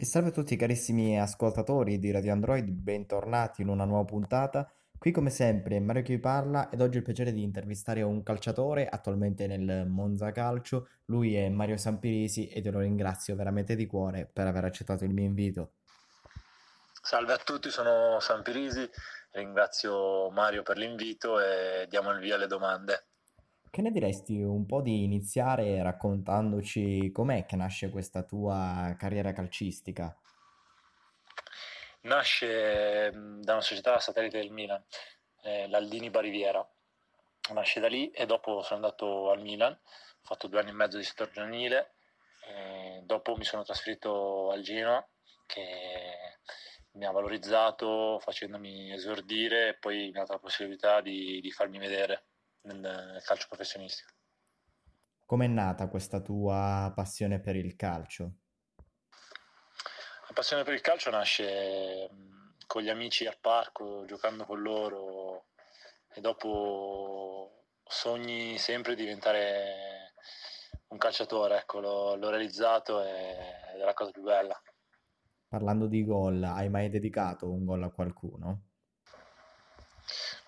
E salve a tutti carissimi ascoltatori di Radio Android, bentornati in una nuova puntata. Qui come sempre Mario che vi parla ed oggi ho il piacere di intervistare un calciatore attualmente nel Monza Calcio. Lui è Mario Sampirisi ed io lo ringrazio veramente di cuore per aver accettato il mio invito. Salve a tutti, sono Sampirisi, ringrazio Mario per l'invito e diamo il via alle domande. Che ne diresti un po' di iniziare raccontandoci com'è che nasce questa tua carriera calcistica? Nasce mm, da una società satellite del Milan, eh, l'Aldini Bariviera. Nasce da lì e dopo sono andato al Milan, ho fatto due anni e mezzo di settore giovanile, dopo mi sono trasferito al Genoa che mi ha valorizzato facendomi esordire e poi mi ha dato la possibilità di, di farmi vedere nel calcio professionistico. Com'è nata questa tua passione per il calcio? La passione per il calcio nasce con gli amici al parco, giocando con loro e dopo sogni sempre di diventare un calciatore, ecco, l'ho, l'ho realizzato ed è la cosa più bella. Parlando di gol, hai mai dedicato un gol a qualcuno?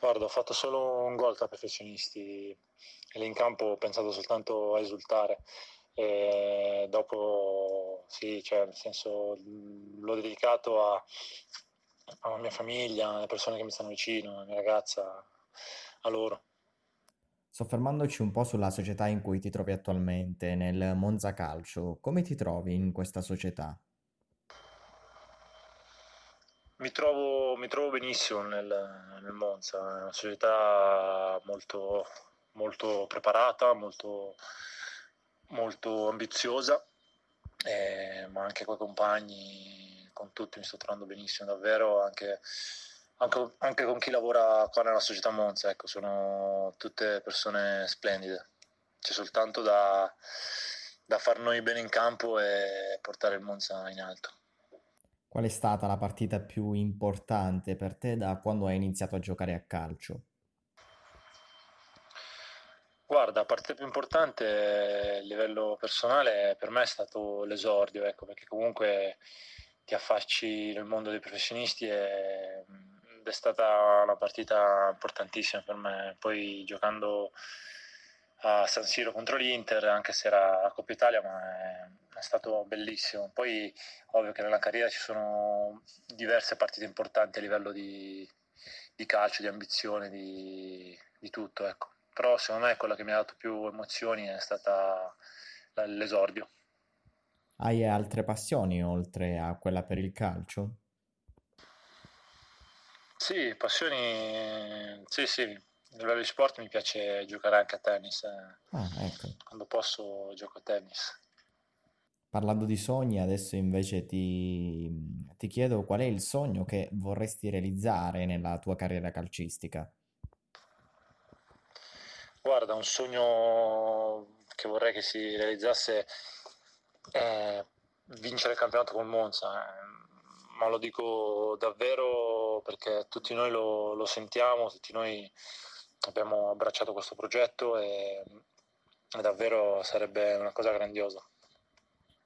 Guarda, ho fatto solo un gol tra professionisti e lì in campo ho pensato soltanto a esultare. E dopo, sì, cioè, nel senso, l'ho dedicato a, alla mia famiglia, alle persone che mi stanno vicino, alla mia ragazza, a loro. Soffermandoci un po' sulla società in cui ti trovi attualmente, nel Monza Calcio, come ti trovi in questa società? Mi trovo, mi trovo benissimo nel, nel, Monza, è una società molto, molto preparata, molto, molto ambiziosa, eh, ma anche con i compagni, con tutti mi sto trovando benissimo, davvero anche, anche, anche con chi lavora qua nella società Monza, ecco, sono tutte persone splendide, c'è soltanto da, da far noi bene in campo e portare il Monza in alto. Qual è stata la partita più importante per te da quando hai iniziato a giocare a calcio? Guarda, la partita più importante a livello personale per me è stato l'esordio, ecco, perché comunque ti affacci nel mondo dei professionisti e, ed è stata una partita importantissima per me. Poi giocando a San Siro contro l'Inter, anche se era la Coppa Italia, ma è, è, stato bellissimo. Poi ovvio che nella carriera ci sono diverse partite importanti a livello di, di calcio, di ambizione, di, di tutto, ecco. Però secondo me quella che mi ha dato più emozioni è stata l'esordio. Hai altre passioni oltre a quella per il calcio? Sì, passioni, sì, sì, a livello di sport mi piace giocare anche a tennis. Eh. Ah, ecco. Quando posso gioco a tennis. Parlando di sogni, adesso invece ti, ti chiedo qual è il sogno che vorresti realizzare nella tua carriera calcistica. Guarda, un sogno che vorrei che si realizzasse è vincere il campionato con Monza, eh. ma lo dico davvero perché tutti noi lo, lo sentiamo, tutti noi abbiamo abbracciato questo progetto e, e davvero sarebbe una cosa grandiosa.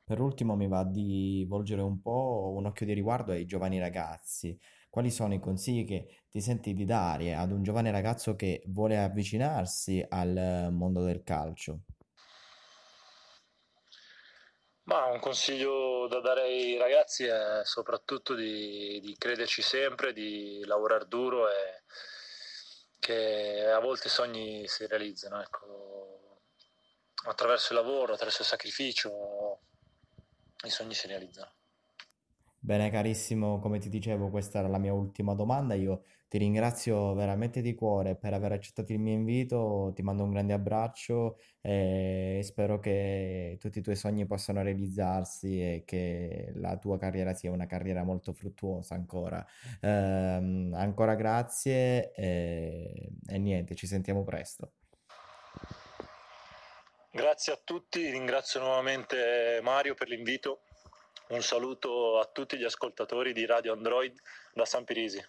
Per ultimo mi va di volgere un po' un occhio di riguardo ai giovani ragazzi. Quali sono i consigli che ti senti di dare ad un giovane ragazzo che vuole avvicinarsi al mondo del calcio? Ma un consiglio da dare ai ragazzi è soprattutto di, di crederci sempre, di lavorare duro e che a volte i sogni si realizzano, ecco, attraverso il lavoro, attraverso il sacrificio, i sogni si realizzano. Bene carissimo, come ti dicevo, questa era la mia ultima domanda. Io ti ringrazio veramente di cuore per aver accettato il mio invito, ti mando un grande abbraccio e spero che tutti i tuoi sogni possano realizzarsi e che la tua carriera sia una carriera molto fruttuosa ancora. Ehm, ancora grazie e, e niente, ci sentiamo presto. Grazie a tutti, ringrazio nuovamente Mario per l'invito un saluto a tutti gli ascoltatori di Radio Android da San Pirisi.